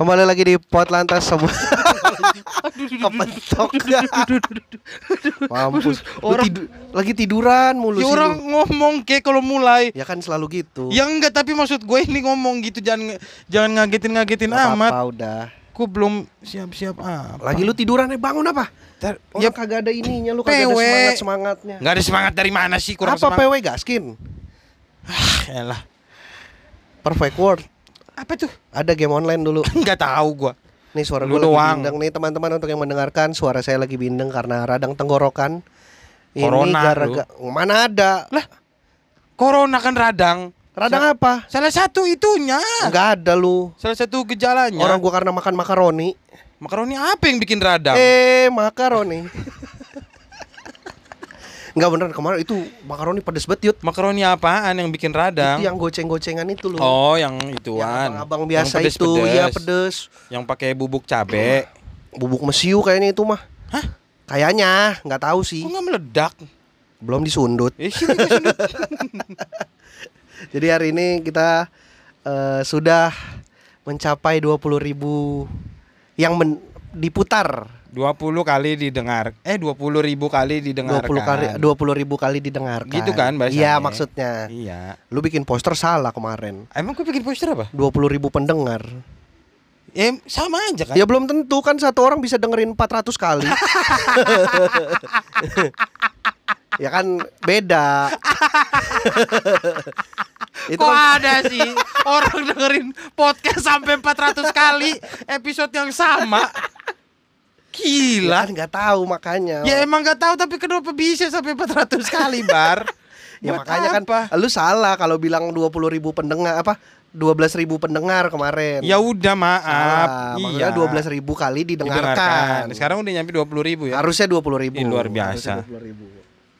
Kembali lagi di pot lantas semua. Kepentok. Mampus. Orang- tidu- lagi tiduran mulu Ya sih orang lu. ngomong kayak kalau mulai. Ya kan selalu gitu. Ya enggak, tapi maksud gue ini ngomong gitu jangan jangan ngagetin-ngagetin amat. apa-apa udah. Aku belum siap-siap apa. Lagi lu tiduran eh bangun apa? Ntar- Orang ya kagak ada ininya lu kagak ada PW. semangat semangatnya. nggak ada semangat dari mana sih kurang Apa semangat. PW Gaskin? Yalah. Perfect World. Apa tuh? Ada game online dulu. Enggak tahu gua. Nih suara gue lagi doang. bindeng nih teman-teman untuk yang mendengarkan suara saya lagi bindeng karena radang tenggorokan. Ini Corona, gara-gara mana ada? Lah, corona kan radang. Radang apa? Salah satu itunya. Enggak ada lu. Salah satu gejalanya. Orang gua karena makan makaroni. makaroni apa yang bikin radang? Eh, makaroni. Enggak bener kemarin itu makaroni pedes banget yut. Makaroni apaan yang bikin radang? Itu yang goceng-gocengan itu loh. Oh, yang Yang ituan. abang Yang biasa itu, iya pedes. Yang pakai bubuk cabe. Bubuk mesiu kayaknya itu mah. Hah? Kayaknya, nggak tahu sih. Kok nggak meledak? Belum disundut. Eh, sini gua sundut. Jadi hari ini kita eh, sudah mencapai 20.000 ribu yang men- diputar 20 kali didengar. Eh, 20 ribu kali 20 didengarkan. kali 20 ribu kali didengarkan. Gitu kan bahasanya? Iya maksudnya. Iya. Lu bikin poster salah kemarin. Emang gue bikin poster apa? 20 ribu pendengar. Eh, sama aja kan? Ya belum tentu kan satu orang bisa dengerin 400 kali. ya kan beda. Itu Kok kan ada sih orang dengerin podcast sampai 400 kali episode yang sama? Ya Gila. kan nggak tahu makanya. Ya emang gak tahu tapi kenapa bisa sampai 400 kali, Bar? Ya Buat makanya kan apa? lu salah kalau bilang 20 ribu pendengar apa 12 ribu pendengar kemarin. Ya udah maaf. Salah. Iya. 12 ribu kali didengarkan. Didengarkan. Sekarang udah nyampe 20 ribu ya. Harusnya 20 ribu. Ih, luar biasa. Harusnya 20 ribu.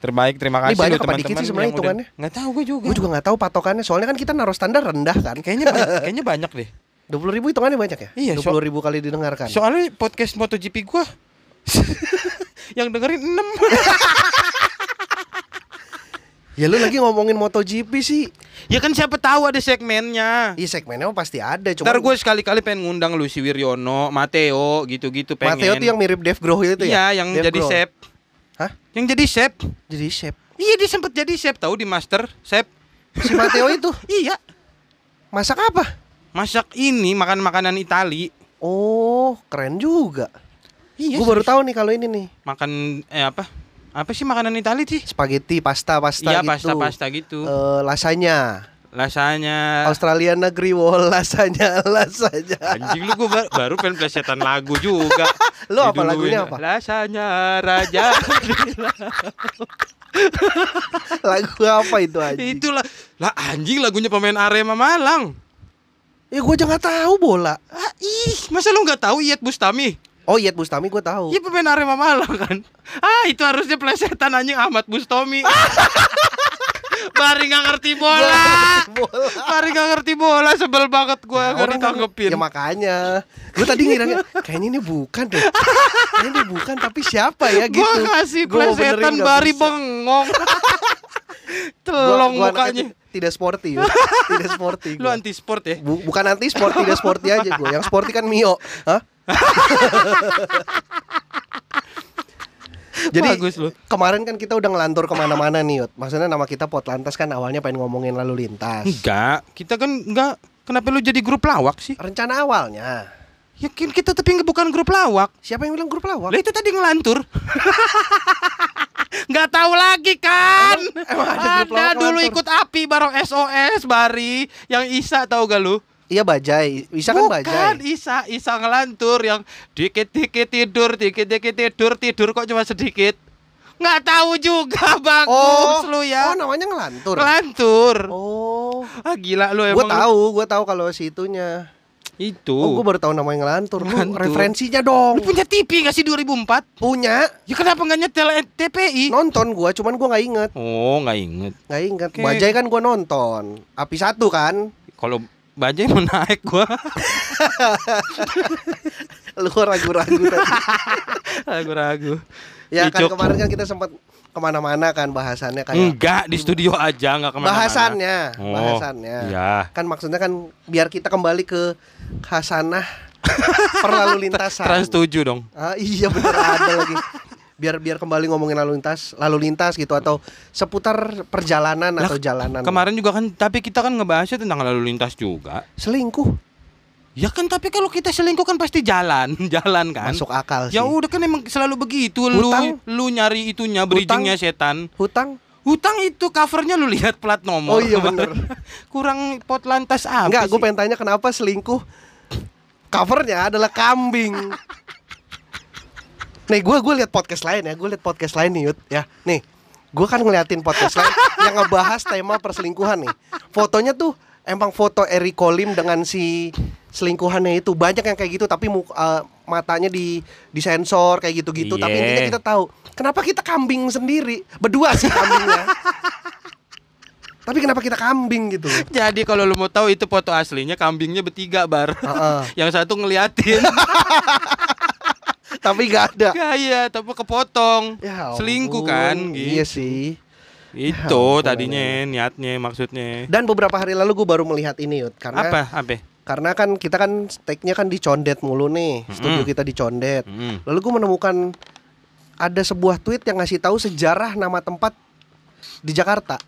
Terbaik, terima Ini kasih banyak loh apa dikit sih sebenarnya yang udah- hitungannya? Nggak tahu gue juga. Gue juga nggak tahu patokannya soalnya kan kita naruh standar rendah kan. Kayaknya kayaknya banyak deh. 20 ribu hitungannya banyak ya? Iya, 20 so- ribu kali didengarkan. Soalnya podcast MotoGP gua yang dengerin 6 ya lu lagi ngomongin MotoGP sih. Ya kan siapa tahu ada segmennya. Iya segmennya mah pasti ada. Cuma Ntar gue sekali-kali pengen ngundang Lucy Wiryono, Mateo, gitu-gitu pengen. Mateo tuh yang mirip Dave Grohl itu ya? Iya, yang Dave jadi Grohl. chef. Hah? Yang jadi chef. Jadi chef. Iya, dia sempet jadi chef tahu di Master Chef. Si Mateo itu Iya. masak apa? Masak ini makan makanan Itali. Oh, keren juga. Iya. Gue baru tahu nih kalau ini nih. makan eh apa? Apa sih makanan Itali sih? Spaghetti, pasta, pasta Iya, gitu. pasta-pasta gitu. Eh, lasanya. Lasanya Australia negeri wall lasanya, lasanya. Anjing lu gua baru, baru pengen plesetan lagu juga. Lu apa lagunya apa? Lasanya Raja. Lagu apa itu aja? Itulah lah anjing lagunya pemain Arema Malang. Ya gue aja nggak tahu bola. Ah, ih, masa lu nggak tahu Iyat Bustami? Oh Iyad Bustami gue tahu. Iya pemain Arema Malang kan. Ah, itu harusnya plesetan anjing Ahmad Bustami. Bari nggak ngerti bola. bola. Bari nggak ngerti bola, sebel banget gua nggak Orang ditanggepin. Ya makanya. Gue tadi ngiranya kayaknya ini bukan deh. Kayaknya ini bukan tapi siapa ya gitu. Gua kasih plesetan Bari bisa. bengong. Gua- Telong gua mukanya. anaknya Tidak sporty, ya. tidak sporty. Lu gua. anti sport ya? Bu- bukan anti sport, tidak sporty aja gue. Yang sporty kan Mio. Hah? Jadi Bagus lu. kemarin kan kita udah ngelantur ke mana-mana nih Yud Maksudnya nama kita Pot Lantas kan awalnya pengen ngomongin lalu lintas Enggak, kita kan enggak Kenapa lu jadi grup lawak sih? Rencana awalnya Ya kan kita tapi bukan grup lawak. Siapa yang bilang grup lawak? Lah itu tadi ngelantur. Nggak tahu lagi kan? emang ada grup lawak dulu ikut api bareng SOS Bari yang Isa tahu gak lu? Iya Bajai, bisa kan Bukan Bajai Isa, Isa ngelantur yang dikit-dikit tidur, dikit-dikit tidur, tidur kok cuma sedikit. Nggak tahu juga bagus lu ya. Oh namanya ngelantur Ngelantur. Oh Ah gila lu Gue emang. tahu, gue tahu kalau si itunya Itu. Oh gue baru tahu namanya ngelantur Lu Ngelantur. referensinya Lu dong punya TV gak sih 2004? Punya Ya kenapa nggak nyetel TPI? Nonton gue, cuman gue nggak inget Oh nggak inget. Nggak inget Oke. Bajai kan gue nonton Api satu kan Kalau bajai mau naik gua. Lu ragu-ragu tadi Ragu-ragu. Ya kan kemarin kan kita sempat ke mana-mana kan bahasannya kayak Enggak di studio aja nggak ke mana-mana. Bahasannya Oh, Bahasannya Iya. Kan maksudnya kan biar kita kembali ke khasanah per lalu lintasan. Trans 7 dong. Ah, iya bener ada lagi. Biar biar kembali ngomongin lalu lintas, lalu lintas gitu atau seputar perjalanan Lah, atau jalanan. Kemarin juga kan tapi kita kan ngebahasnya tentang lalu lintas juga. selingkuh Ya kan tapi kalau kita selingkuh kan pasti jalan, jalan kan. masuk akal sih. Ya udah kan emang selalu begitu lu Hutang? lu nyari itunya bridgingnya setan. Hutang? Hutang itu covernya lu lihat plat nomor. Oh iya, bener. Kurang pot lantas apa Enggak, gue pengen tanya kenapa selingkuh covernya adalah kambing. Nih, gue gue lihat podcast lain ya, gue lihat podcast lain nih, Yud, ya. Nih, gue kan ngeliatin podcast lain yang ngebahas tema perselingkuhan nih. Fotonya tuh emang foto Eri Kolim dengan si selingkuhannya itu banyak yang kayak gitu, tapi eh, matanya di disensor kayak gitu-gitu. Tapi Iya. intinya kita tahu kenapa kita kambing sendiri, berdua sih kambingnya. tapi kenapa kita kambing gitu? Jadi kalau lu mau tahu itu foto aslinya kambingnya bertiga bar. Heeh. Yang satu ngeliatin tapi gak ada. gaya tapi kepotong. Ya Selingkuh kan Iya gitu. sih. Itu ampun, tadinya niatnya maksudnya. Dan beberapa hari lalu gue baru melihat ini Yud Karena Apa? Apa? Karena kan kita kan stake-nya kan di Condet mulu nih Studio kita di Condet Mm. Lalu gue menemukan ada sebuah tweet yang ngasih tahu sejarah nama tempat di Jakarta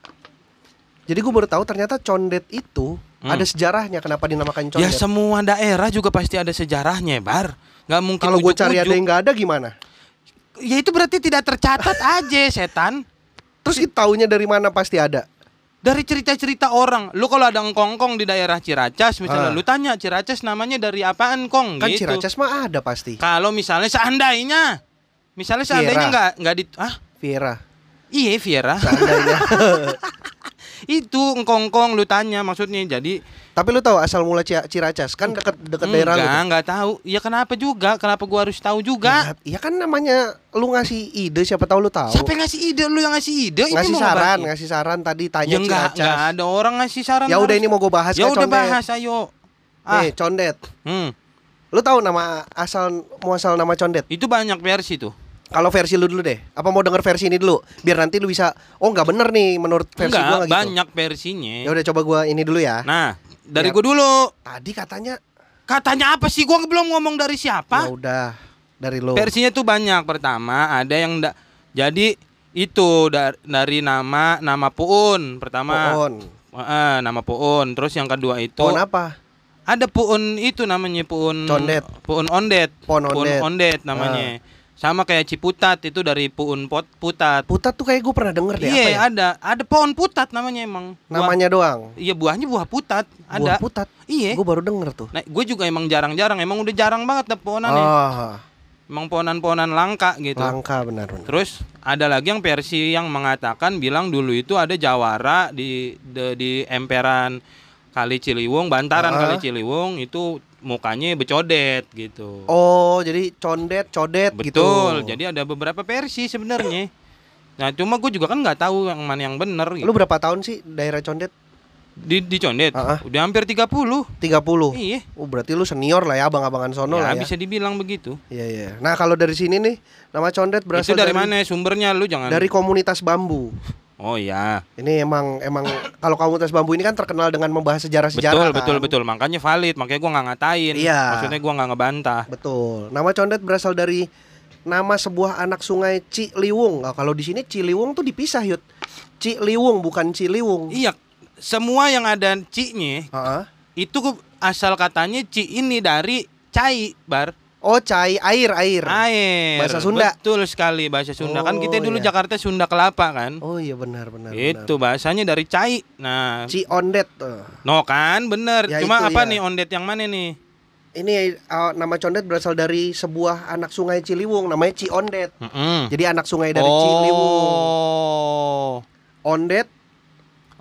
Jadi gue baru tahu ternyata Condet itu Hmm. ada sejarahnya kenapa dinamakan Ya Condet semua daerah juga pasti ada sejarahnya, Bar. Nggak mungkin Kalau gue cari ada yang nggak ada gimana? Ya itu berarti tidak tercatat aja, setan. Terus kita taunya dari mana pasti ada Dari cerita-cerita orang, lu kalau ada engkong-engkong di daerah Ciracas, misalnya Ah. lu tanya Ciracas namanya dari apaan kong? Kan gitu. Ciracas mah ada pasti. Kalau misalnya seandainya, misalnya seandainya nggak nggak di, ah Viera. Iya Viera, Seandainya itu engkong-engkong lu tanya maksudnya. Jadi Tapi lu tahu asal mula Ci- Ciracas kan dekat dekat daerah lu. enggak tuh. nggak tahu. Ya kenapa juga? Kenapa gua harus tahu juga? Ya, ya kan namanya lu ngasih ide siapa tahu lu tahu. Siapa yang ngasih ide? Lu yang ngasih ide? Ini ngasih saran, ngebahas- ngasih saran tadi tanya Ya enggak, Ciracas. enggak ada orang ngasih saran. Ya udah ini mau gue bahas Ya kayak udah condet. bahas ayo. Ah, Nih, condet. hmm. Lu tahu nama asal muasal nama condet? Itu banyak versi tuh. Kalau versi lu dulu deh. Apa mau denger versi ini dulu? Biar nanti lu bisa oh nggak bener nih menurut versi Enggak, gua nggak gitu. banyak versinya. Ya udah coba gua ini dulu ya. Nah, dari Ya. gua dulu. Tadi katanya Katanya apa sih? Gua belum ngomong dari ya siapa. udah dari lu. Versinya tuh banyak. Pertama, ada yang da- jadi itu da- dari nama nama Puun pertama. Pohon. Eh, nama Puun. Terus yang kedua itu Pohon apa? ada Puun itu namanya Puun Condet. Puun Ondet. Puun ondet. Ondet namanya. Sama kayak Ciputat itu dari Puun Pot Putat. Putat tuh kayak gue pernah denger deh Iya, apa ya? ada. Ada pohon putat namanya emang. Buah- Namanya doang. Iya, buahnya buah putat. Buah Ada. putat. Iya. Gue baru denger tuh. Nah, gue juga emang jarang-jarang, emang udah jarang banget deh pohonannya. Oh, Emang pohonan-pohonan langka gitu. langka benar benar. Terus ada lagi yang versi yang mengatakan bilang dulu itu ada jawara di de- di emperan Kali Ciliwung, bantaran Ah. Kali Ciliwung itu mukanya becodet gitu. Oh, jadi condet, codet gitu. Betul. Jadi ada beberapa versi sebenarnya. Nah, cuma gue juga kan nggak tahu yang mana yang bener gitu. Lu berapa tahun sih daerah condet? Di di condet. Ah. Udah hampir 30. 30. Iya. Oh, berarti lu senior lah ya, abang-abangan sono ya, lah ya. bisa dibilang begitu. Iya, iya. Nah, kalau dari sini nih, nama condet berasal itu dari, mana sumbernya lu jangan Dari komunitas bambu. Oh iya. Ini emang emang kalau komunitas bambu ini kan terkenal dengan membahas sejarah-sejarah Betul, kan? betul, betul. Makanya valid, makanya gua nggak ngatain. Iya. Maksudnya gua nggak ngebantah. Betul. Nama condet berasal dari nama sebuah anak sungai Ciliwung. Nah, kalau di sini Ciliwung tuh dipisah, Yud. Ciliwung bukan Ciliwung. Iya, semua yang ada ci-nya Heeh. itu gua- asal katanya ci ini dari cai, Bar. Oh, cai air, air. Air. Bahasa Sunda. Betul sekali bahasa Sunda. kan Oh, kita dulu iya. Jakarta Sunda Kelapa kan. Oh iya benar benar. itu bahasanya dari cai. Nah, benar. Ci ondet. tuh. no kan, bener. Ya, Cuma itu, apa ya. nih ondet yang mana nih? Ini uh, nama condet berasal dari sebuah anak sungai Ciliwung namanya Ciondet. Mm-mm. Jadi anak sungai dari Ciliwung. Oh. Ondet,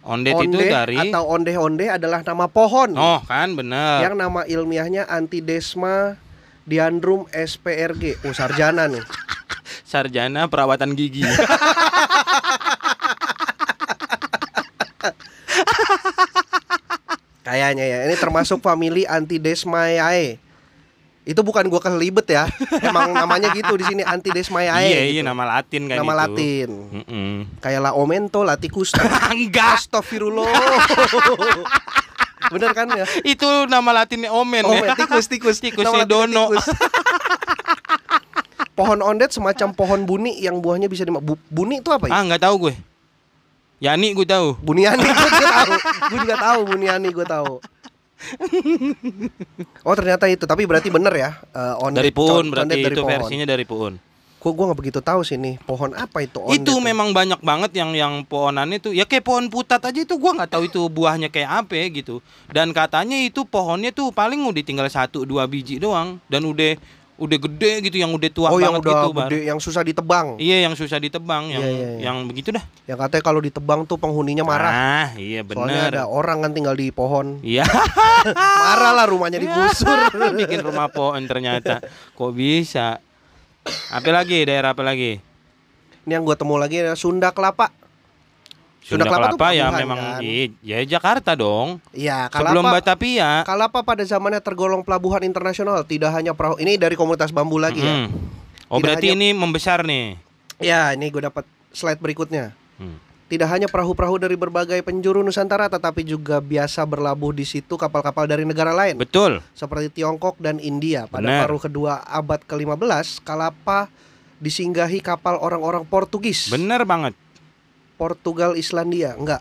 Ondet onde itu dari atau onde-onde adalah nama pohon. Oh, kan bener. Yang nama ilmiahnya Antidesma diandrum SPRG. Oh, sarjana nih. Sarjana perawatan gigi. Kayaknya ya. Ini termasuk famili Antidesmaeae. Itu bukan gua kelibet ya. Emang namanya gitu di sini Antidesmaeae. iya, gitu. iya nama Latin kan Nama itu. Latin. Mm-mm. Kayak La Omento, Latikus. Enggak. Astagfirullah. Bener kan ya? Itu nama latinnya omen Oh, ya. tikus, tikus. Tikusnya Nama Dono. tikus. pohon ondet semacam pohon buni yang buahnya bisa dimakan. Bu- buni itu apa ya? Ah, nggak tahu gue. Yani gue tahu. Buniani gue tahu. Gue juga tahu Buniani gue tahu. Oh ternyata itu, tapi berarti bener ya ondet, Dari Puun berarti dari itu pohon. versinya dari Puun. Kok gue nggak begitu tahu sih nih pohon apa itu ondet itu tuh? memang banyak banget yang yang pohonannya itu ya kayak pohon putat aja itu gua nggak tahu itu buahnya kayak apa gitu dan katanya itu pohonnya tuh paling udah tinggal satu dua biji doang dan udah udah gede gitu yang udah tua Oh yang banget udah gitu Bar. gede, yang susah ditebang. iya yang susah ditebang yang Iya, iya, iya. yang begitu dah Yang katanya kalau ditebang tuh penghuninya marah. ah iya Soalnya ada orang kan tinggal di pohon. iya Marah lah rumahnya digusur. bikin rumah pohon ternyata kok bisa apa lagi daerah apa lagi Ini yang gue temu lagi adalah Sunda Kelapa. Sunda, Sunda Kelapa Kelapa ya memang kan? ya Jakarta dong Iya, sebelum Kalapa. Batavia Kalapa pada zamannya tergolong pelabuhan internasional, tidak hanya perahu. Ini dari komunitas bambu lagi ya. Mm. Oh Tidak berarti hanya- ini membesar nih. Ya, ini gue dapat slide berikutnya. Hmm. Tidak hanya perahu-perahu dari berbagai penjuru Nusantara, tetapi juga biasa berlabuh di situ kapal-kapal dari negara lain, Betul. seperti Tiongkok dan India. Pada Benar. paruh kedua abad ke-15, Kalapa disinggahi kapal orang-orang Portugis. Bener banget. Portugal Islandia, enggak.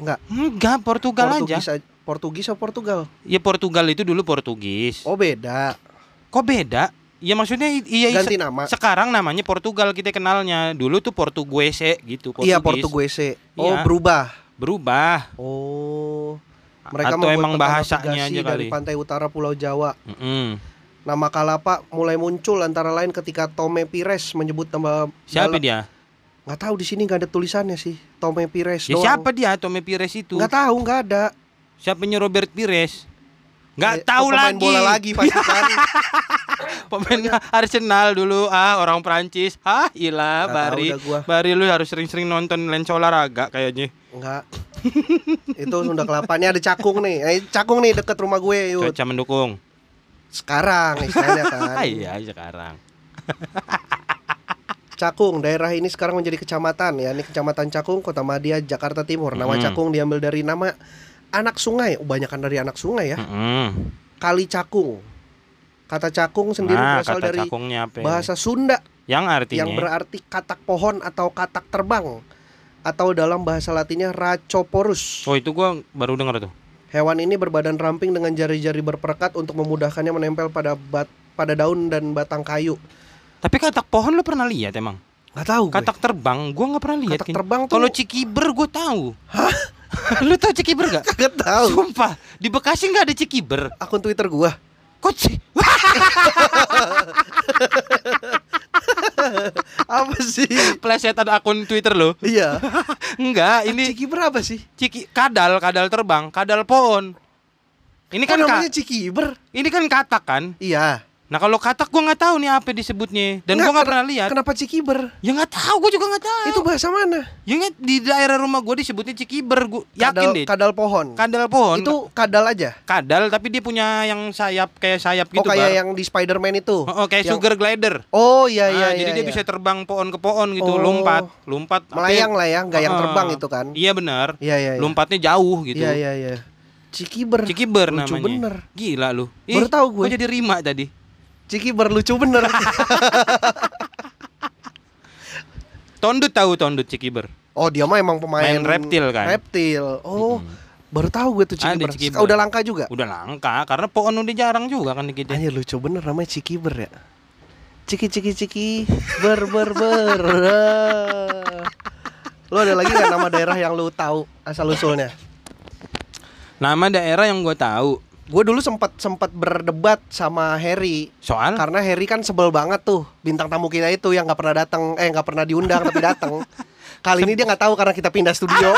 Enggak. Enggak, Portugal Portugis aja. aja. Portugis atau Portugal? Ya Portugal itu dulu Portugis. Oh, beda. Kok beda? Ya maksudnya i- iya Ganti se- nama. sekarang namanya Portugal kita kenalnya. Dulu tuh Portuguese gitu, Portugis. Iya, Portuguese. Oh, Iya. berubah. Berubah. Oh. Mereka Atau emang bahasanya aja dari kali. pantai utara Pulau Jawa. Mm-mm. Nama Kalapa mulai muncul antara lain ketika Tome Pires menyebut nama Siapa dalam- dia? Nggak tahu di sini nggak ada tulisannya sih. Tome Pires Ya doang. siapa dia Tome Pires itu? Nggak tahu, nggak ada. Siapanya Robert Pires? Nggak Eh, tahu pemain lagi. bola lagi pasti kan. Pemain Arsenal dulu ah orang Prancis. Ah, ilah Nggak tahu Bari. Bari lu harus sering-sering nonton lensa olahraga kayaknya. Enggak. Itu Sunda Kelapa. Ini ada cakung nih. Eh, cakung nih deket rumah gue, Yud. Cuaca mendukung. Sekarang istilahnya kan. iya sekarang. Cakung, daerah ini sekarang menjadi kecamatan ya. Ini kecamatan Cakung, Kota Madia, Jakarta Timur. Nama Hmm. Cakung diambil dari nama anak sungai. Oh, banyakan dari anak sungai ya. Mm-mm. Kali Cakung. Kata Cakung sendiri Nah, berasal kata dari bahasa Sunda yang artinya yang berarti katak pohon atau katak terbang atau dalam bahasa latinnya Racoporus. Oh, itu gua baru dengar tuh. Hewan ini berbadan ramping dengan jari-jari berperekat untuk memudahkannya menempel pada bat, pada daun dan batang kayu. Tapi katak pohon lu pernah lihat emang? Gak tahu gue. Katak terbang gua nggak pernah lihat. Katak terbang tuh- Kalau cikiber gua tahu. Hah? lu tahu cikiber gak? Gak tahu. Sumpah, di Bekasi nggak ada cikiber. Akun Twitter gua. Kok ci- Apa sih? plesetan akun Twitter lo? iya. Enggak, ini Ciki berapa sih? ciki kadal, kadal terbang, kadal pohon. Ini Kan kan namanya ka- Cikiber. ini kan katak kan? Iya. Nah kalau katak gua nggak tahu nih apa disebutnya dan gua nggak pernah lihat. Kenapa Cikiber? Ya nggak tahu, gua juga nggak tahu. Itu bahasa mana? Ya nggak di daerah rumah gua disebutnya cikiber, gua yakin kadal, deh. kadal pohon. Kadal pohon. Itu kadal aja. kadal tapi dia punya yang sayap kayak sayap gitu oh kayak Bar. yang di Spider-Man itu. Oh, oh, kayak Yang- sugar glider. Oh iya iya Ah, iya. jadi dia iya. bisa terbang pohon ke pohon gitu, Oh. lompat, lompat melayang ya? lah ya, nggak yang Ah, terbang itu kan. Iya benar. Iya iya. iya. Lompatnya jauh gitu. Iya iya iya. Cikiber. Cikiber Lucu namanya. bener. Gila lu. Baru tahu gue. Kok jadi rima tadi? Cikiber lucu bener. Tondut tahu tondut Cikiber. oh dia mah emang pemain Main reptil kan? Reptil. Oh. Baru tahu gue tuh Ada Cikiber. Cikiber. Oh, udah langka juga. Udah langka karena pohon udah jarang juga kan di kita. Anjir lucu bener namanya Cikiber ya. Ciki ciki ciki ber ber ber. Lu ada lagi gak nama daerah yang lu tahu asal usulnya? Nama daerah yang gue tahu Gue dulu sempat sempat berdebat sama Harry soal karena Harry kan sebel banget tuh bintang tamu kita itu yang nggak pernah datang eh nggak pernah diundang tapi datang. Kali ini dia nggak tahu karena kita pindah studio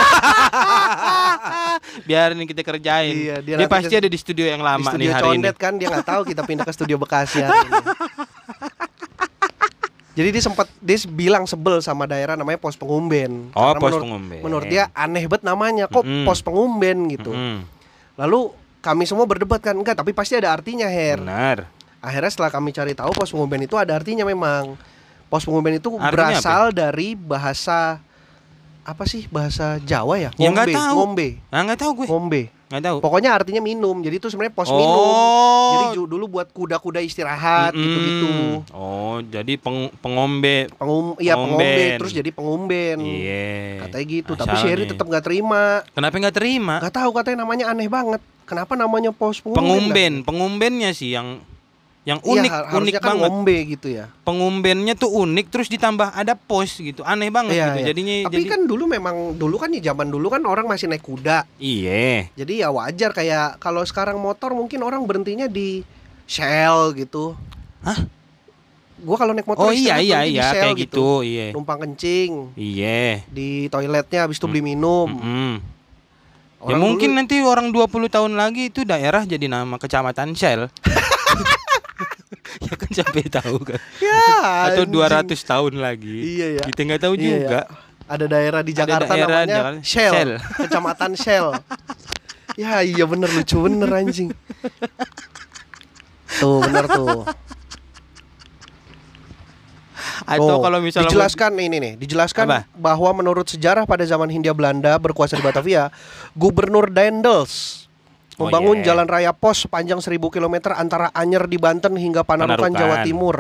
biar ini kita kerjain. Iya, dia dia pasti ada di studio yang di lama studio nih hari ini. kan dia nggak tahu kita pindah ke studio Bekasi hari ini. Jadi dia sempat dia bilang sebel sama daerah namanya Pos Pengumben. Oh, Karena Pos menurut, Pengumben. Menurut dia aneh banget namanya kok Mm-mm. Pos Pengumben gitu. Mm-mm. Lalu kami semua berdebat kan enggak tapi pasti ada artinya Her. Benar. Akhirnya setelah kami cari tahu Pos Pengumben itu ada artinya memang. Pos Pengumben itu Artinya berasal dari bahasa apa sih bahasa Jawa ya? Ya, Ngombe, tahu. ngombe, Nah nggak tahu gue. ngombe. Nggak tahu. Pokoknya artinya minum. Jadi itu sebenarnya pos Oh. minum. Jadi dulu buat kuda-kuda istirahat gitu-gitu. Oh, jadi peng- pengombe. Pengum iya pengombe terus jadi pengumben. Iya. Katanya gitu, tapi Asalnya. Sherry tetap nggak terima. Kenapa nggak terima? Nggak tahu katanya namanya aneh banget. Kenapa namanya pos pengumben? Pengumben, pengumbennya sih yang yang Iya, unik, har- unik kan banget. ngombe gitu ya. Pengumbennya tuh unik terus ditambah ada pos gitu. Aneh banget Iya, gitu. iya. Jadinya Tapi jadi kan dulu memang dulu kan ya zaman dulu kan orang masih naik kuda. Iya. Jadi ya wajar kayak kalau sekarang motor mungkin orang berhentinya di Shell gitu. Hah? Gua kalau naik motor Oh iya iya di iya kayak gitu, iya. Numpang kencing Iya. di toiletnya habis itu beli minum. Mm-mm. Ya Orang mungkin dulu- nanti orang 20 tahun lagi itu daerah jadi nama kecamatan Shell. ya kan sampai tahu kan. ya, Atau anjing. 200 tahun lagi. Iya ya. Kita nggak tahu Iya, juga. ya. Ada daerah di Ada Jakarta daerah namanya Jakarta- Shell, Shell. kecamatan Shell. ya iya bener lucu bener anjing. Tuh bener tuh. Atau Oh, kalau misalnya dijelaskan ini nih, dijelaskan Apa? bahwa menurut sejarah pada zaman Hindia Belanda berkuasa di Batavia, Gubernur Oh, membangun yeah. jalan raya pos sepanjang 1000 km antara Anyer di Banten hingga Panarukan, Panarukan. Jawa Timur.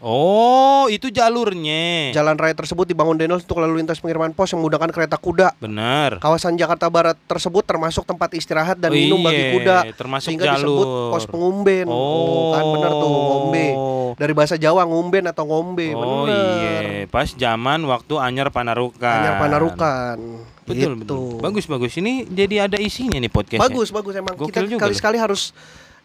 Oh, itu jalurnya. Jalan raya tersebut dibangun Daendels untuk lalu lintas pengiriman pos yang memudahkan kereta kuda. Benar. Kawasan Jakarta Barat tersebut termasuk tempat istirahat dan Oh, minum bagi iya, kuda termasuk sehingga disebut jalur. pos pengumben. Oh, kan bener tuh ngombe. Dari bahasa Jawa ngumben atau ngombe. Oh iya, pas zaman waktu Anyar Panarukan. Anyar Panarukan. Betul, Gitu. betul. Bagus, bagus. Ini jadi ada isinya nih podcast. Bagus, bagus emang Gokil kita juga kali-sekali harus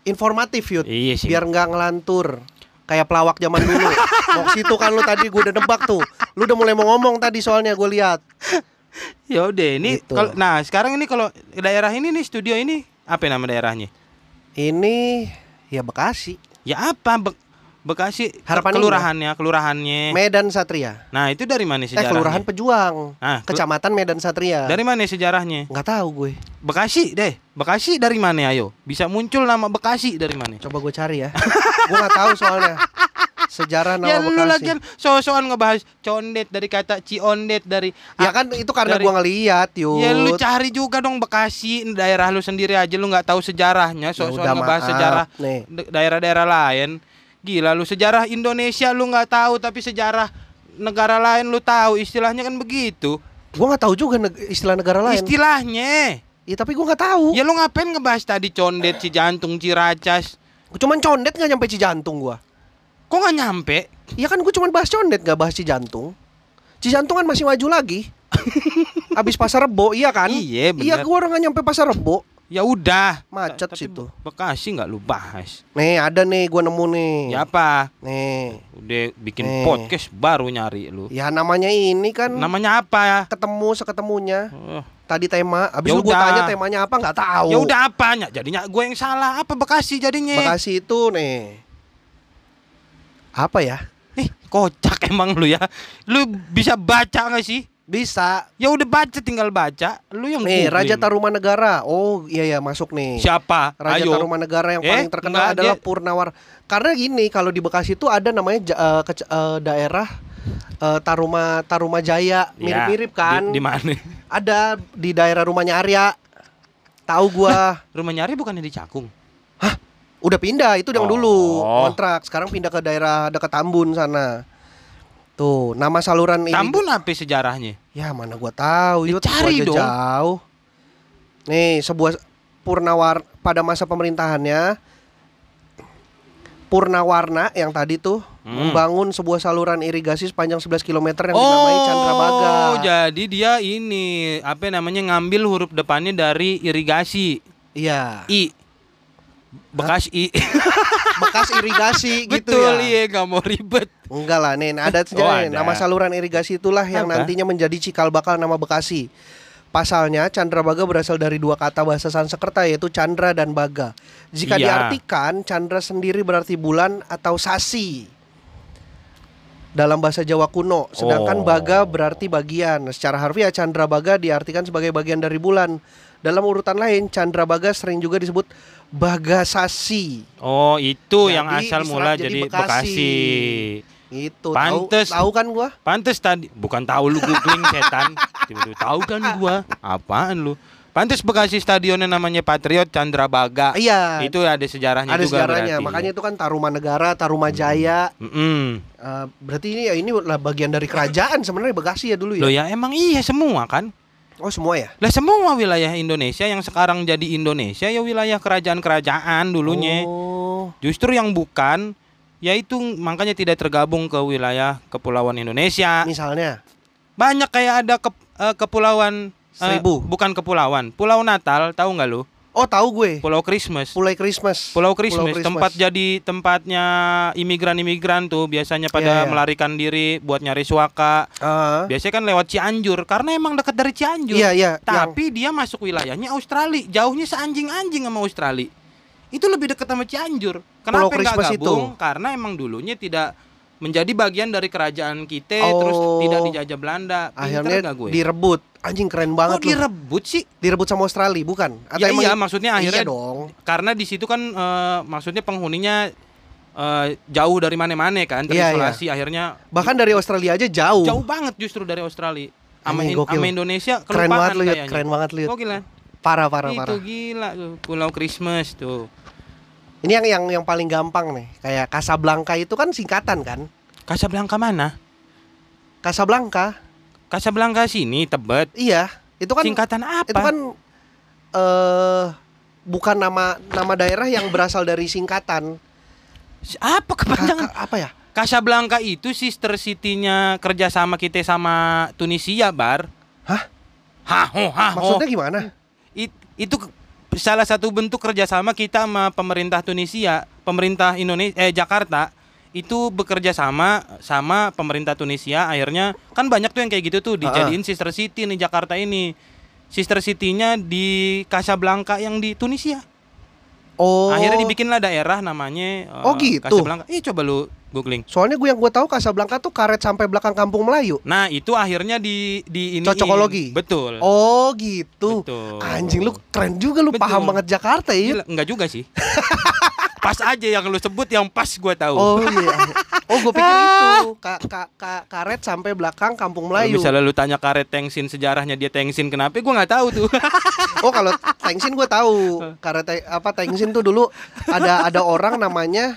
informatif Yud. Iya sih. Biar nggak ngelantur. Kayak pelawak zaman dulu. Mau situ kan lu tadi gue udah nebak tuh. Lu udah mulai mau ngomong tadi soalnya gue lihat. Ya udah, ini Gitu. kalau nah sekarang ini kalau daerah ini nih studio ini apa nama daerahnya? Ini ya Bekasi, Ya apa? Be- Bekasi Harapan kelurahannya, kelurahannya. Medan Satria. Nah, itu dari mana Eh sejarahnya? Kelurahan Pejuang. Ah, kelu- Kecamatan Medan Satria. Dari mana sejarahnya? Nggak tahu gue. Bekasi deh. Bekasi dari mana ayo? Bisa muncul nama Bekasi dari mana? Coba gue cari ya. gue nggak tahu soalnya. Sejarah nama ya lu Bekasi. lagi so-soan ngebahas condet dari kata ciondet dari Ya kan itu karena dari- gue ngeliat yuk. Ya lu cari juga dong Bekasi daerah lu sendiri aja lu nggak tahu sejarahnya Ya so-soan ngebahas maaf. sejarah daerah-daerah lain. Gila lu sejarah Indonesia lu nggak tahu tapi sejarah negara lain lu tahu istilahnya kan begitu. Gue nggak tahu juga neg- istilah negara lain. Istilahnya. Ya tapi gue nggak tahu. Ya lu ngapain ngebahas tadi condet si jantung Ciracas? Cuman condet nggak nyampe Cijantung gue. Kok nggak nyampe? Ya kan gue cuma bahas condet nggak bahas Cijantung. Cijantung kan masih maju lagi. Abis pasar rebo, iya kan? Iya, bener. Iya, gue orang nggak nyampe pasar rebo. Ya udah. Macet Tapi situ. Bekasi nggak lu bahas. Nih ada nih gue nemu nih. Ya apa? Nih, Udah bikin Nih. podcast baru nyari lu. ya namanya ini kan Namanya apa ya? ketemu seketemunya. Oh. Tadi tema, abis Ya lu gue tanya temanya apa nggak tahu. Ya udah apanya? Jadinya gue yang salah. Apa Bekasi jadinya? Bekasi itu nih. Apa ya? Eh, kocak emang lu ya. Lu bisa baca gak sih? Bisa. Ya udah baca tinggal baca. Lu yang Nih, googling. Raja Tarumanegara. Oh, iya ya masuk nih. Siapa? Raja Ayo. Tarumanegara yang Eh, paling terkenal enggak, adalah dia- Purnawar. Karena gini, kalau di Bekasi itu ada namanya ja- eh, kece- eh, daerah eh, Taruma Tarumajaya, Ya, mirip-mirip kan? Di, di mana? Ada di daerah rumahnya Arya. Tahu gua. Rumah nyari bukannya di Cakung? Udah pindah, itu yang Oh. dulu kontrak. Sekarang pindah ke daerah dekat Tambun sana. Tuh, nama saluran ini. Tambun apa sejarahnya? Ya mana gua tahu, Ya, gua cari dong. jauh. Nih, sebuah Purnawar pada masa pemerintahannya Purnawarna yang tadi tuh Hmm. membangun sebuah saluran irigasi sepanjang 11 km yang dinamai Chandrabaga. Oh, jadi dia ini apa namanya ngambil huruf depannya dari irigasi. Iya. I. Bekas I. Bekas irigasi gitu Betul ya. iya, nggak mau ribet. Enggak lah, nih ada Oh, sejarah nih. ada. Nama saluran irigasi itulah yang Apa? nantinya menjadi cikal bakal nama Bekasi. Pasalnya Chandrabaga berasal dari dua kata bahasa Sanskerta yaitu Chandra dan Baga. Jika Iya. diartikan Chandra sendiri berarti bulan atau sasi. Dalam bahasa Jawa kuno, sedangkan Oh. Baga berarti bagian. Secara harfiah Chandra Baga diartikan sebagai bagian dari bulan. Dalam urutan lain, Chandra Baga sering juga disebut Bagasasi. Oh, itu Jadi yang asal mula jadi jadi Bekasi. Bekasi. Itu Pantes. tahu tahu kan gua? Pantes tadi bukan tahu lu googling setan. Tiba-tiba tahu kan gua. Apaan lu? Pantes Bekasi stadionnya namanya Patriot Candrabaga. Iya. Itu ada sejarahnya ada juga sejarahnya. berarti. Makanya itu kan Tarumangara, Tarumajaya. Mm-mm. Eh, berarti ini ya ini lah bagian dari kerajaan sebenarnya Bekasi ya dulu Loh ya. ya emang iya semua kan? Oh semua ya. Lah semua wilayah Indonesia yang sekarang jadi Indonesia ya wilayah kerajaan-kerajaan dulunya. Oh. Justru yang bukan yaitu makanya tidak tergabung ke wilayah kepulauan Indonesia. Misalnya. Banyak kayak ada ke, eh, kepulauan eh, Seribu. bukan kepulauan, Pulau Natal, tahu nggak lu? Oh tahu gue. Pulau Christmas. Pulau Christmas. Pulau Christmas, Christmas. tempat jadi tempatnya imigran-imigran tuh biasanya pada Iya, iya. melarikan diri buat nyari suaka. Ah. Biasanya kan lewat Cianjur karena emang dekat dari Cianjur. Iya iya. yang- Tapi dia masuk wilayahnya Australia, jauhnya seanjing-anjing sama Australia. Itu lebih dekat sama Cianjur. Kenapa nggak gabung? Karena emang dulunya tidak menjadi bagian dari kerajaan kita, Oh. terus tidak dijajah Belanda. Pinter akhirnya nggak gue? direbut. Anjing keren Kok banget lu. direbut sih? Direbut sama Australia bukan? Ya iya, maksudnya akhirnya Iya dong. karena di situ kan eh, maksudnya penghuninya eh, jauh dari mana-mana kan, Iya, terisolasi akhirnya Bahkan dari Australia aja jauh. jauh banget justru dari Australia. Sama, Anjing, In- sama Indonesia Keren banget lu, kayaknya. Keren banget lu, Yud. Gokil kan? Parah parah itu parah. gila tuh Pulau Christmas tuh. Ini yang yang yang paling gampang nih. Kayak Casablanca itu kan singkatan kan? Casablanca mana? Casablanca. Casablanca sini Tebet. Iya, itu kan Singkatan apa? itu kan eh bukan nama nama daerah yang berasal dari singkatan. apa Ka- kepanjangan? ka- apa ya? Casablanca itu sister city-nya kerjasama kita sama Tunisia, Bar. Hah? Haho, haho. Maksudnya gimana? It- itu salah satu bentuk kerjasama kita sama pemerintah Tunisia, pemerintah Indonesia, eh Jakarta itu bekerja sama sama pemerintah Tunisia. Akhirnya kan banyak tuh yang kayak gitu tuh dijadiin sister city nih Jakarta ini. Sister city-nya di Casablanca yang di Tunisia. Oh. Akhirnya dibikinlah daerah namanya eh, Oh, gitu. Casablanca. Ih coba lu googling. Soalnya gue yang gue tahu Casablanca tuh karet sampai belakang kampung Melayu. Nah, itu akhirnya di di ini Cocokologi? Betul. Oh gitu. Betul. Anjing lu keren juga lu Betul. paham banget Jakarta ya. Gila, enggak juga sih. pas aja yang lu sebut yang pas gua tahu. Oh iya. Oh gue pikir itu ka, ka, ka- karet sampai belakang kampung Melayu. misalnya lu tanya karet Tengsin sejarahnya dia Tengsin kenapa? Gua nggak tahu tuh. Oh kalau Tengsin gue tahu. Karet te- apa Tengsin tuh dulu ada ada orang namanya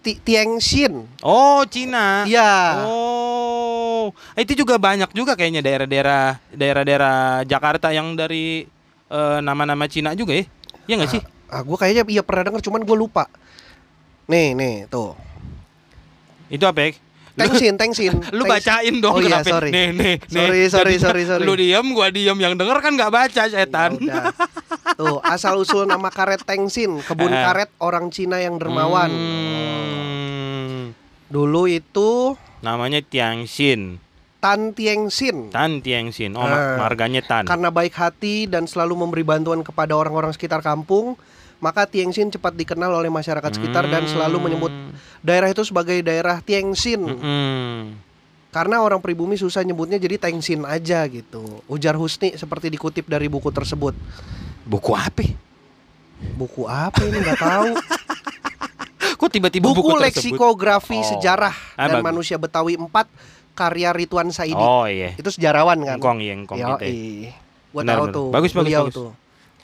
Ti- Tiengsin. oh, Cina. Iya. Oh, itu juga banyak juga kayaknya daerah-daerah daerah-daerah Jakarta yang dari eh, nama-nama Cina juga ya. Iya nggak sih? Ah, gue kayaknya iya pernah denger cuman gue lupa. Nih, nih, tuh. Itu apa ya? Tengsin, Tengsin. Lu Tengsin. bacain dong Oh iya, kenapa? sorry. Nih, nih, Sorry, nih. sorry, Tadinya sorry, sorry. Lu diam, gua diam. Yang denger kan nggak baca setan. Ya. Tuh, asal usul nama karet Tengsin, kebun Eh. karet orang Cina yang dermawan. Hmm. Dulu itu Namanya Tiangxin. Tan Tiengsin. Tan Tiangxin. Oh, ma- marganya Tan. Karena baik hati dan selalu memberi bantuan kepada orang-orang sekitar kampung, maka Tiengsin cepat dikenal oleh masyarakat sekitar dan selalu menyebut daerah itu sebagai daerah Tiengsin. Hmm. Karena orang pribumi susah nyebutnya jadi Tengsin aja gitu. Ujar Husni seperti dikutip dari buku tersebut. Buku apa? Buku apa ini nggak tahu. Kok tiba-tiba buku, buku tersebut? leksikografi Oh. sejarah Ah, dan bagus. manusia Betawi 4 karya Rituan Saidi. Oh iya. Itu sejarawan kan? Engkong ya, engkong Yo, kita. ya. Gua Benar, tahu benar. tuh. Bagus, bagus, bagus. tuh.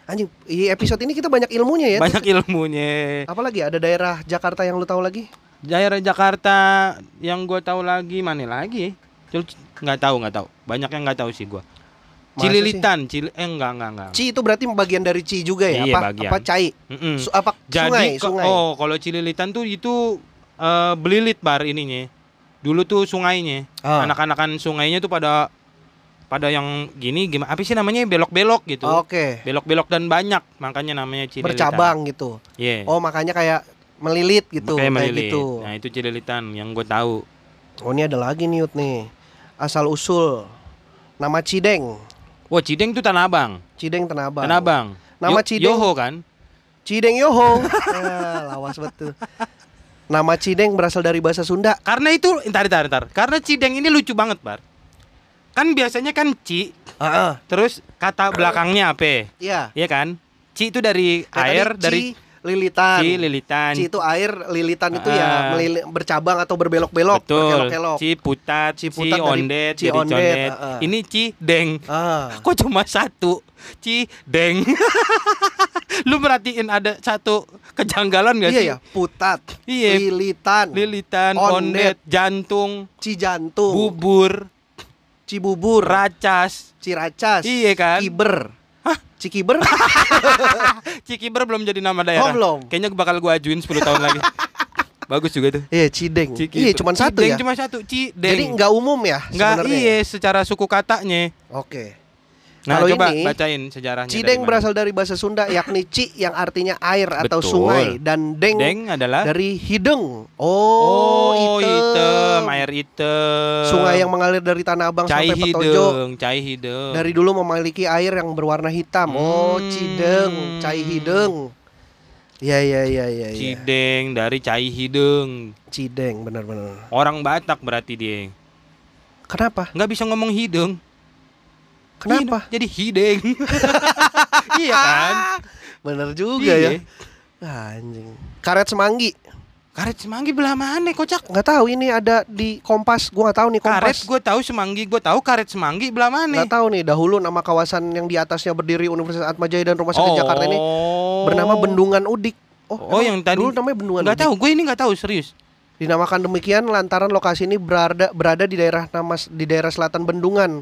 Anjing, di episode ini kita banyak ilmunya ya. Banyak ilmunya. Apalagi ada daerah Jakarta yang lu tahu lagi? Daerah Jakarta yang gua tahu lagi mana lagi? Nggak tahu nggak tahu. Banyak yang nggak tahu sih gua. Masa Cililitan, Cil eh enggak enggak enggak. Ci itu berarti bagian dari Ci juga ya? Iya, apa? bagian. Apa Cai? Mm-mm. Su- apa Jadi sungai, sungai. oh kalau Cililitan tuh itu eh, belilit bar ininya. Dulu tuh sungainya. Ah. Anak-anakan sungainya tuh pada pada yang gini gimana apa sih namanya belok-belok gitu. Oke. Belok-belok dan banyak makanya namanya Cililitan. Bercabang gitu. Iya. Oh, makanya kayak melilit gitu, Kayak kayak melilit. gitu. Nah, itu Cililitan yang gue tahu. Oh, ini ada lagi nih, Yud, nih. Asal usul nama Cideng. Wah, Cideng tuh Tanah Abang. Cideng Tanah Abang. Tanah Abang. Nama Yo- Cideng. Yoho kan? Cideng Yoho. ah, lawas betul. Nama Cideng berasal dari bahasa Sunda. Karena itu, ntar, ntar, ntar. Karena Cideng ini lucu banget, Bar. Kan biasanya kan Ci, Heeh. terus kata belakangnya apa? Iya. Iya kan? Ci itu dari Kayak air, tadi dari Ci, lilitan. Ci lilitan. Ci itu air, lilitan itu Ah. ya melili- bercabang atau berbelok-belok, Betul. berkelok-kelok. Ci putat, ci, Ci putat dari- ondet, ci ondet, condet. ah, ah. Ini ci deng. Ah. Kok cuma satu? Ci deng. Lu merhatiin ada satu kejanggalan gak Iya sih? ya, putat, Iya. lilitan, Lilitan, Ondet. ondet, jantung, ci jantung, bubur, ci bubur, racas. ciracas, Iya kan? kiber. Hah? Cikiber? Cikiber belum jadi nama daerah. Oh, belum. Kayaknya bakal gua ajuin 10 tahun lagi. Bagus juga tuh. Iya, Cideng. Iya, cuma satu Cideng ya. cuma satu, Cideng. Jadi nggak umum ya Nggak, sebenarnya. iya secara suku katanya. Oke. Nah, Kalau coba ini, bacain sejarahnya. Cideng dari berasal dari bahasa Sunda yakni ci yang artinya air atau Betul. sungai dan deng, Deng adalah dari hideng. Oh, Oh, item. item, air item. Sungai yang mengalir dari Tanah Abang cai sampai Petojo. hidung, cai hidung. Dari dulu memiliki air yang berwarna hitam. Oh, Hmm. Cideng, cai hideng. Ya ya ya ya ya. Cideng dari cai hidung. Cideng benar-benar. Orang Batak berarti dia. Kenapa? Nggak bisa ngomong hidung. Kenapa? Jadi hideng. iya kan? Bener juga Iya. ya. Ah, Anjing. Karet semanggi. Karet semanggi belah mana kocak? Nggak tahu ini ada di Kompas. Gua nggak tahu nih Karet Kompas. gue tahu semanggi, gue tahu karet semanggi belah mana? Nggak tahu nih dahulu nama kawasan yang di atasnya berdiri Universitas Atmajaya dan Rumah Sakit Jakarta ini bernama Bendungan Udik. Oh, emang yang tadi dulu namanya Bendungan Nggak Udik. tahu, gue ini nggak tahu serius. Dinamakan demikian lantaran lokasi ini berada berada di daerah nama di daerah selatan Bendungan.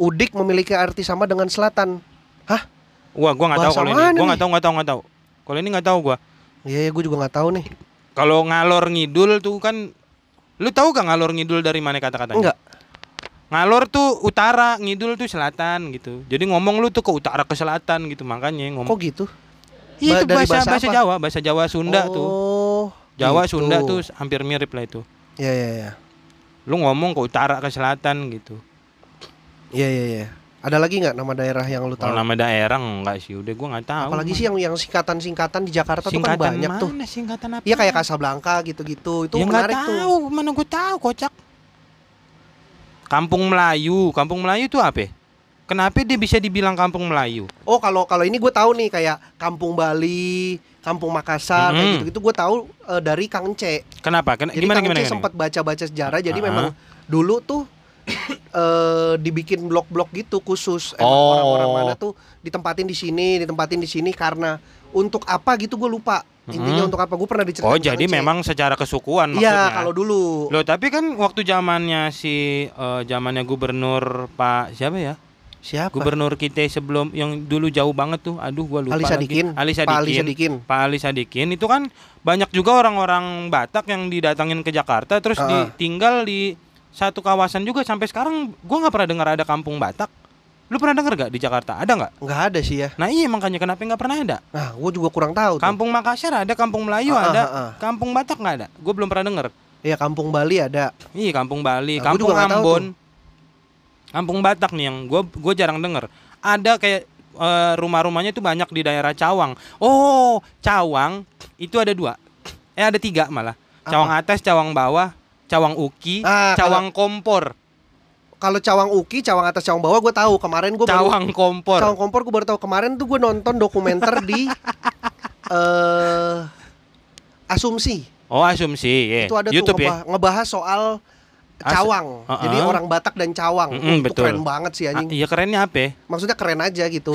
Udik memiliki arti sama dengan selatan. Hah? Wah, gue nggak tahu kalau ini. nih? nggak tahu, nggak tahu, nggak tahu. Kalau ini nggak tahu gue. Iya, ya, gue juga nggak tahu nih. Kalau ngalor ngidul tuh kan, lu tahu gak ngalor ngidul dari mana kata-katanya? Enggak. Ngalor tuh utara, ngidul tuh selatan gitu. Jadi ngomong lu tuh ke utara ke selatan gitu, makanya ngomong. Kok gitu? Iya, itu bahasa, bahasa bahasa apa? Jawa, bahasa Jawa Sunda tuh. oh, Jawa gitu. Sunda tuh hampir mirip lah itu. Iya, iya, iya. Lu ngomong ke utara ke selatan gitu. Iya, iya, iya. Ada lagi nggak nama daerah yang lu tahu? nama daerah enggak sih, udah gua nggak tahu. Apalagi sih yang yang singkatan-singkatan di Jakarta tuh kan singkatan banyak mana? tuh. Singkatan apa? Iya kayak Casablanca gitu-gitu. Itu ya nggak menarik tuh. tahu, mana gua tahu kocak. Kampung Melayu, Kampung Melayu itu apa? ya? Kenapa dia bisa dibilang Kampung Melayu? Oh kalau kalau ini gue tahu nih kayak Kampung Bali, Kampung Makassar kayak Mm-mm. gitu-gitu gue tahu eh, dari Kang C. Kenapa? Ken- Jadi gimana Kang gimana? C gimana? sempat baca-baca sejarah jadi Ah. memang dulu tuh eh dibikin blok-blok gitu khusus emang Oh. orang-orang mana tuh ditempatin di sini, ditempatin di sini karena untuk apa gitu gue lupa. Intinya Mm-mm. untuk apa gue pernah diceritain Oh, jadi Kang C. memang secara kesukuan maksudnya. Iya, kalau dulu. Loh, tapi kan waktu zamannya si eh, zamannya gubernur Pak siapa ya? Siapa? Gubernur kita sebelum yang dulu jauh banget tuh. Aduh, gua lupa Ali lagi. Sadikin. Ali Pak Ali Sadikin. Sadikin. Pak Ali Sadikin itu kan banyak juga orang-orang Batak yang didatangin ke Jakarta terus Ah. ditinggal di satu kawasan juga sampai sekarang gua nggak pernah dengar ada kampung Batak. Lu pernah dengar gak di Jakarta? Ada nggak? Nggak ada sih ya. Nah iya makanya kenapa nggak pernah ada? Nah, gue juga kurang tahu. tuh. Kampung Makassar ada, Kampung Melayu Ah, ah, ada, ah, ah. Kampung Batak nggak ada. Gue belum pernah dengar. Iya, Kampung Bali ada. Iya Kampung Bali, Nah, Kampung Ambon, Kampung Batak nih yang gue gue jarang denger. Ada kayak eh, rumah-rumahnya itu banyak di daerah Cawang. Oh Cawang itu ada dua, eh ada tiga malah. Cawang atas, Cawang bawah, Cawang Uki, Ah, Cawang Kompor, Kalau Cawang Uki, Cawang atas, Cawang bawah gue tahu. Kemarin gue baru Cawang Kompor. Cawang Kompor gue baru tahu kemarin tuh gue nonton dokumenter di eh Asumsi. Oh asumsi, ya. Itu ada YouTube tuh ya. ngeba- ngebahas soal cawang. Uh-uh. Jadi orang Batak dan cawang. Mm-mm, itu betul. keren banget sih Ah, anjing. Iya kerennya apa? ya? Maksudnya keren aja gitu.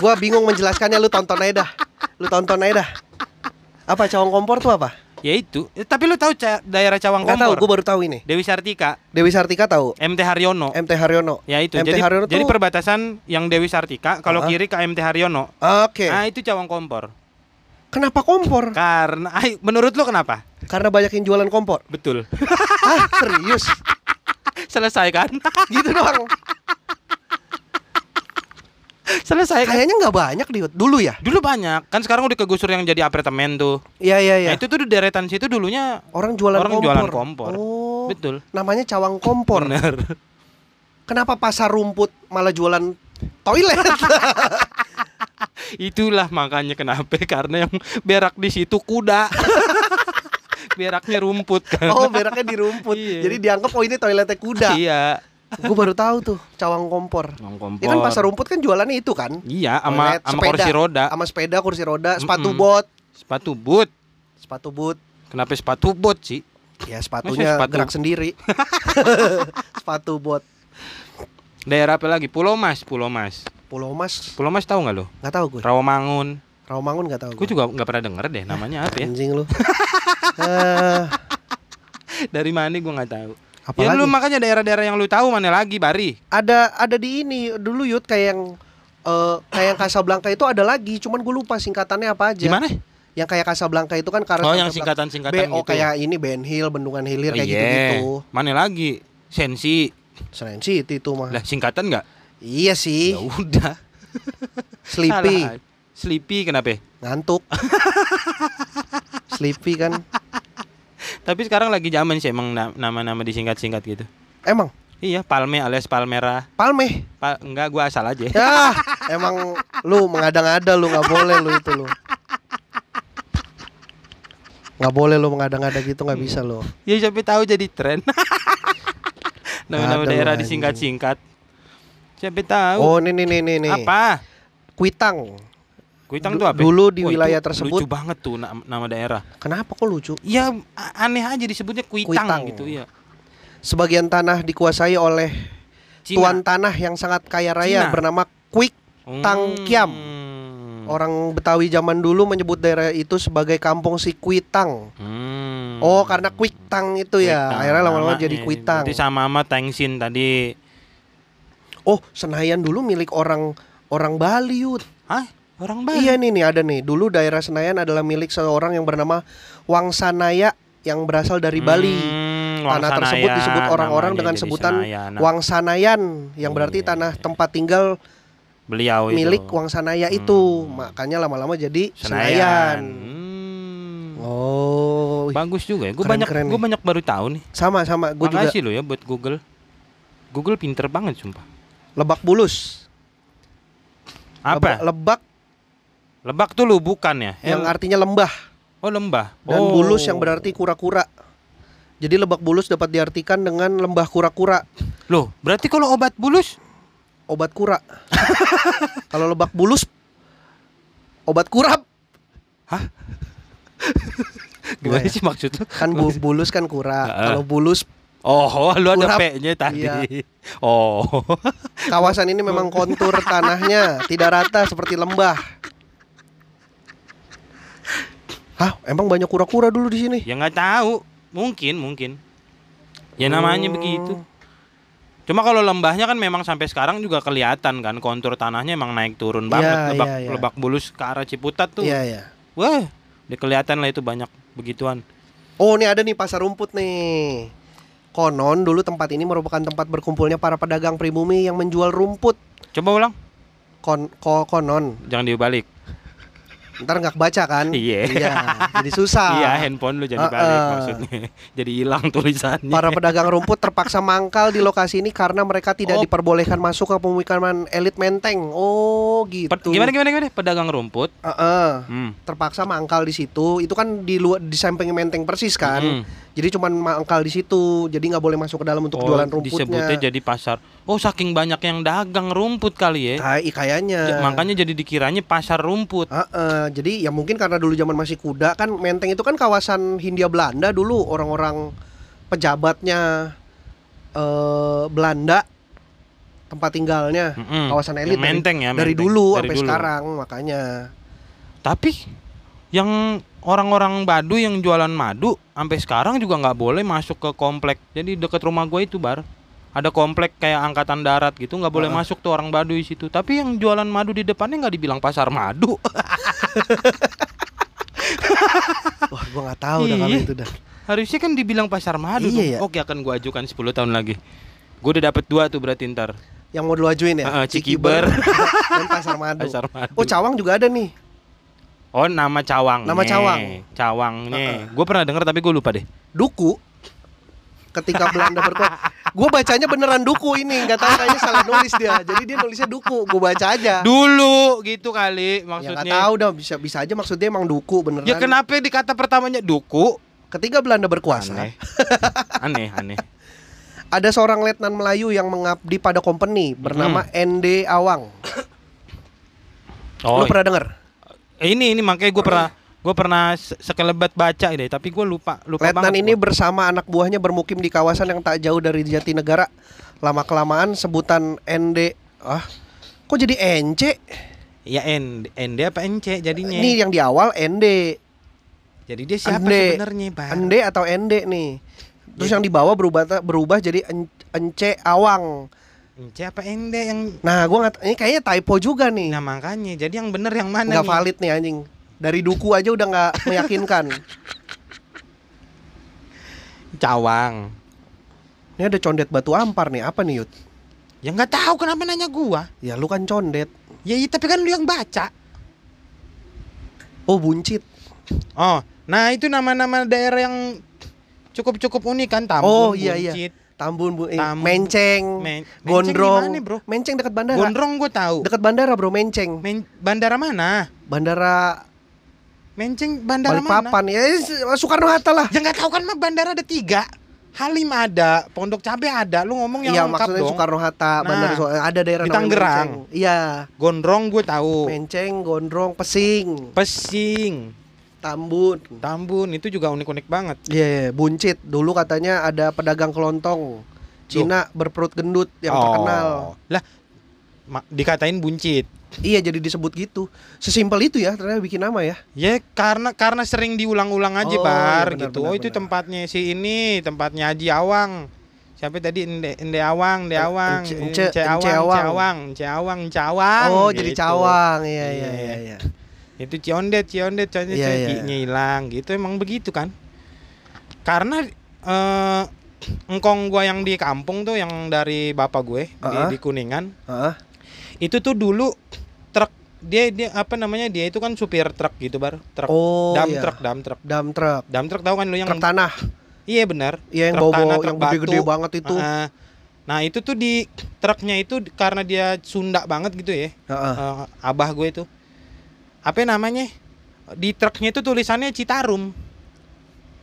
gua bingung menjelaskannya lu tonton aja dah. Lu tonton aja dah. Apa cawang kompor tuh apa? Ya itu. Eh, tapi lu tahu daerah Cawang Enggak tahu, Kompor? gue baru tahu ini. Dewi Sartika, Dewi Sartika tahu. MT Haryono. MT Haryono. Ya itu. MT jadi Haryono jadi tuh- perbatasan yang Dewi Sartika, kalau Ah. kiri ke MT Haryono. Oke. Nah, itu Cawang Kompor. Kenapa kompor? Karena menurut lu kenapa? Karena banyak yang jualan kompor. Betul. ah, serius? Selesai kan? Gitu doang. Selesai kan? Kayaknya nggak banyak di dulu ya. Dulu banyak. Kan sekarang udah kegusur yang jadi apartemen tuh. Iya iya iya. Nah, itu tuh di deretan situ dulunya Orang jualan orang kompor. jualan kompor. Oh. betul. Namanya cawang kompor. Bener. Kenapa pasar rumput malah jualan toilet? Itulah makanya kenapa karena yang berak di situ kuda. Beraknya rumput kan. oh, beraknya di rumput. Iya. Jadi dianggap oh ini toiletnya kuda. Iya. Gue baru tahu tuh cawang kompor. Cawang kompor. Ya kan pasar rumput kan jualannya itu kan. Iya, sama sama kursi roda. Sama sepeda, kursi roda, sepatu Mm-mm. bot. Sepatu boot. Sepatu boot. Kenapa sepatu boot sih? Ya sepatunya sepatu? gerak sendiri. sepatu bot. Daerah apa lagi? Pulau Mas, Pulau Mas. Pulau Mas Pulau Mas tahu nggak lo? nggak tahu gue. Rawamangun. Rawamangun nggak tahu. Gue juga nggak pernah denger deh namanya apa ya. Anjing lu. Eh, Dari mana gue nggak tahu. Apa ya lu makanya daerah-daerah yang lu tahu mana lagi, Bari? Ada ada di ini dulu Yud kayak yang eh kayak yang Casablanca itu ada lagi, cuman gue lupa singkatannya apa aja. Gimana? Yang kayak Casablanca itu kan karena Oh, yang singkatan-singkatan oh gitu. kayak ini Ben Hill, Bendungan Hilir kayak Iya. gitu-gitu. Mana lagi? Sensi. City itu mah. Lah singkatan nggak? Iya sih. Ya udah. Sleepy. Sleepy kenapa? ngantuk. Sleepy kan. Tapi sekarang lagi zaman sih emang na- nama-nama disingkat-singkat gitu. Emang Iya, Palme alias Palmera. Palme. Pa enggak gua asal aja. Ya, emang lu mengada-ngada lu nggak boleh lu itu lu. Nggak boleh lu mengada-ngada gitu nggak bisa lu. Ya siapa tahu jadi tren. Nama-nama daerah disingkat-singkat. Siapa tahu. Oh, ini nih nih nih nih. Apa? Kuitang. Kuitang tuh apa? dulu di itu wilayah tersebut- Lucu banget tuh na- nama daerah. Kenapa kok lucu? Ya aneh aja disebutnya Kuitang, Kuitang. gitu ya. Sebagian tanah dikuasai oleh tuan tanah yang sangat kaya raya Cina. bernama Kuik. Tang Kiam. Hmm. Orang Betawi zaman dulu menyebut daerah itu sebagai kampung si Kuitang. Hmm. Oh, karena Kuitang itu ya. Kuitang. Akhirnya lama-lama jadi Kuitang. Berarti sama sama Tengsin tadi. Oh, Senayan dulu milik orang orang Bali, Yud. Hah? Orang Bali. Iya nih nih ada nih. Dulu daerah Senayan adalah milik seorang yang bernama Wangsanaya yang berasal dari Bali. Hmm, Tanah Wangsanayan tersebut disebut orang-orang dengan sebutan Senayan. Nah, Wangsanayan yang berarti Iya, tanah iya. tempat tinggal beliau itu. milik Wangsanaya itu. Hmm. Makanya lama-lama jadi Senayan. Senayan. Hmm. Oh, Bagus juga ya. Gue banyak gue banyak baru tahu nih. sama sama gue juga Makasih lo ya buat Google. Google pinter banget sumpah. Lebak Bulus. Apa? Lebak, lebak Lebak tuh lu bukan ya? Yang artinya lembah oh lembah. dan oh. bulus yang berarti kura-kura. Jadi lebak bulus dapat diartikan dengan lembah kura-kura, Loh, berarti kalau obat bulus obat kura. Kalau lebak bulus obat kurap. gimana Gimana? sih maksud lu? Kan bu- bulus kan kura. Kalau bulus Oh, lu ada. P-nya tadi. Iya. Oh. kawasan ini memang kontur tanahnya tidak rata seperti lembah. Hah, emang banyak kura-kura dulu di sini? ya nggak tahu. Mungkin, mungkin. Ya namanya Hmm. begitu. Cuma kalau lembahnya kan memang sampai sekarang juga kelihatan kan kontur tanahnya emang naik turun banget. Iya, lebak, iya, iya. lebak bulus ke arah Ciputat tuh. Iya, iya. Wah, udah kelihatan lah itu banyak begituan. Oh, ini ada nih pasar rumput nih. Konon dulu tempat ini merupakan tempat berkumpulnya para pedagang pribumi yang menjual rumput. Coba ulang, Kon ko- konon. jangan dibalik. Ntar nggak kebaca kan? Iya. Jadi susah. Iya, handphone lu jadi Ah, balik ah. maksudnya. Jadi hilang tulisannya. Para pedagang rumput terpaksa mangkal di lokasi ini karena mereka tidak Oh. diperbolehkan masuk ke pemukiman elit Menteng. Oh, gitu. Ped- gimana gimana gimana? Pedagang rumput. Heeh. Hmm. terpaksa mangkal di situ. Itu kan di luar di samping Menteng persis kan. Mm. Jadi cuman mangkal di situ. Jadi nggak boleh masuk ke dalam untuk Oh, jualan rumputnya. disebutnya jadi pasar. Oh, saking banyak yang dagang rumput kali ya. Kai- kayaknya. Makanya jadi dikiranya pasar rumput. Heeh, jadi ya mungkin karena dulu zaman masih kuda kan Menteng itu kan kawasan Hindia Belanda dulu orang-orang pejabatnya eh Belanda tempat tinggalnya Mm-mm. kawasan elit Yang menteng ya. dari menteng. dulu Dari sampai dulu. sekarang makanya Tapi yang orang-orang Baduy yang jualan madu sampai sekarang juga nggak boleh masuk ke komplek. Jadi deket rumah gue itu bar ada komplek kayak angkatan darat gitu nggak boleh Heeh. masuk tuh orang Baduy situ. Tapi yang jualan madu di depannya nggak dibilang pasar madu. wah gua nggak tahu dah kalau Iya. itu dah Harusnya kan dibilang pasar madu. Iya tuh. ya. Oke akan gue ajukan 10 tahun lagi. Gue udah dapet dua tuh berarti ntar yang mau lu ajuin ya Heeh, Cikiber. dan pasar madu pasar madu. oh Cawang juga ada nih Oh nama cawang. Nama Cawang. Cawangnya. Gue pernah denger tapi gue lupa deh. Duku ketika Belanda berkuasa gue bacanya beneran duku ini nggak tahu kayaknya salah nulis dia jadi dia nulisnya duku gue baca aja Dulu gitu kali ya maksudnya. tahu dah bisa bisa aja maksudnya emang duku beneran Ya kenapa di kata pertamanya duku? ketika Belanda berkuasa Aneh. aneh, aneh. ada seorang letnan Melayu yang mengabdi pada company bernama ND Awang Oh, lu pernah denger ini ini makanya gue pernah Gue pernah se- sekelebat baca deh, tapi gue lupa lupa Letnan banget ini gua. bersama anak buahnya bermukim di kawasan yang tak jauh dari Jatinegara. Lama kelamaan sebutan ND ah kok jadi NC? ya N ND apa NC jadinya. Ini yang di awal ND. Jadi dia siapa sebenarnya, Bang? ND atau ND nih. Terus Jadi- yang di bawah berubah berubah jadi Ence Awang. NC apa ND yang Nah, gua nggak ini kayaknya typo juga nih. Nah makanya jadi yang bener yang mana Nggak nih? valid nih anjing. Dari duku aja udah nggak meyakinkan. Cawang. Ini ada condet batu ampar nih. Apa nih, Yud? Ya nggak tahu kenapa nanya gua. Ya lu kan condet. Ya iya tapi kan lu yang baca. Oh, buncit. Oh, nah itu nama-nama daerah yang cukup-cukup unik kan Tambun, Oh, iya, iya. Buncit, Tambun, bu, eh, Tambun. Menceng, Men- Menceng Gondrong. mana, Bro? Menceng dekat bandara. Gondrong gua tahu. Dekat bandara, Bro, Menceng. Men- bandara mana? Bandara Menceng bandara mana? Balikpapan. Ya, Soekarno Hatta lah. Ya nggak tahu kan mah bandara ada tiga. Halim ada, Pondok Cabe ada. Lu ngomong yang Iya, lengkap maksudnya dong. Soekarno Hatta, Nah, bandara So- ada daerah di Tangerang. Iya, Gondrong gue tahu. Menceng, Gondrong, Pesing, Pesing, Tambun. Tambun itu juga unik-unik banget. Iya, iya, buncit. Dulu katanya ada pedagang kelontong. Cina berperut gendut yang terkenal. Lah, dikatain buncit. Iya, jadi disebut gitu. Sesimpel itu ya, ternyata bikin nama ya. Ya karena karena sering diulang-ulang aja, Oh, Bar iya, benar, gitu. benar, oh, itu benar. tempatnya si ini, tempatnya Haji Awang. Siapa tadi Ende, Ende Awang, Ende Eh, Awang, Ence- Ence, Ence- Ence Awang. Ence Awang, Ence Awang, Ence Awang. oh, jadi gitu. cawang. Iya, iya, Iya. iya, iya. Itu Ciondet, Ciondet, Ciondet, Iya, iya. Ciondet, gitu emang begitu kan. Karena eh engkong gua yang di kampung tuh yang dari bapak gue di, Ah. di Kuningan Heeh. itu tuh dulu dia dia apa namanya dia itu kan supir truk gitu bar truk Oh, dam iya. truk dam truk Dam truk. dam truk tahu kan lu yang Truk tanah. iya benar Iya, yang Truk bawa tanah, yang truk gede-gede batu. banget itu. Ah, nah itu tuh di truknya itu karena dia Sunda banget gitu ya Heeh. eh, abah gue itu apa namanya di truknya itu tulisannya Citarum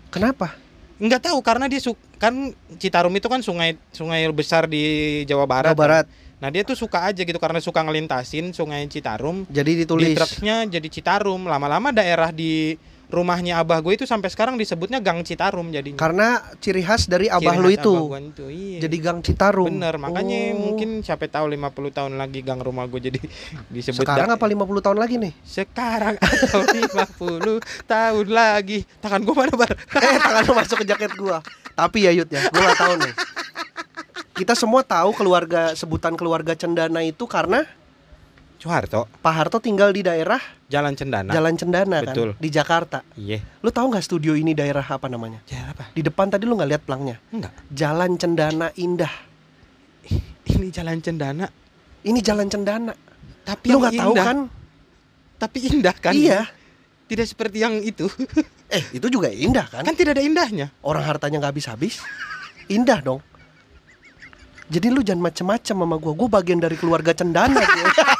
Kenapa? nggak tahu karena dia su kan Citarum itu kan sungai sungai besar di Jawa Barat Jawa Barat. kan. Nah dia tuh suka aja gitu karena suka ngelintasin sungai Citarum Jadi di ditulis. truknya jadi Citarum lama-lama daerah di rumahnya abah gue itu sampai sekarang disebutnya Gang Citarum jadinya Karena ciri khas dari abah Ciri lu itu. abah itu, iya. Jadi Gang Citarum. bener makanya Oh. mungkin siapa tahu 50 tahun lagi gang rumah gue jadi disebut sekarang apa 50 tahun lagi nih? sekarang atau 50 tahun lagi tangan gue mana bar eh, tangan lu masuk ke jaket gua. Tapi ya Yud ya, gua gak tahu nih. Kita semua tahu keluarga sebutan keluarga Cendana itu karena Soeharto Pak Harto tinggal di daerah Jalan Cendana Jalan Cendana Betul. kan di Jakarta. iya Lu tahu nggak studio ini daerah apa namanya? jalan apa Di depan tadi lu nggak lihat plangnya. enggak Jalan Cendana Indah. ini Jalan Cendana Ini Jalan Cendana. tapi Lu nggak tahu kan? tapi indah kan Iya. tidak seperti yang itu Eh, itu juga indah kan? kan tidak ada indahnya Orang hartanya nggak habis-habis. Indah dong. Jadi lu jangan macem-macem sama gua. Gua bagian dari keluarga Cendana.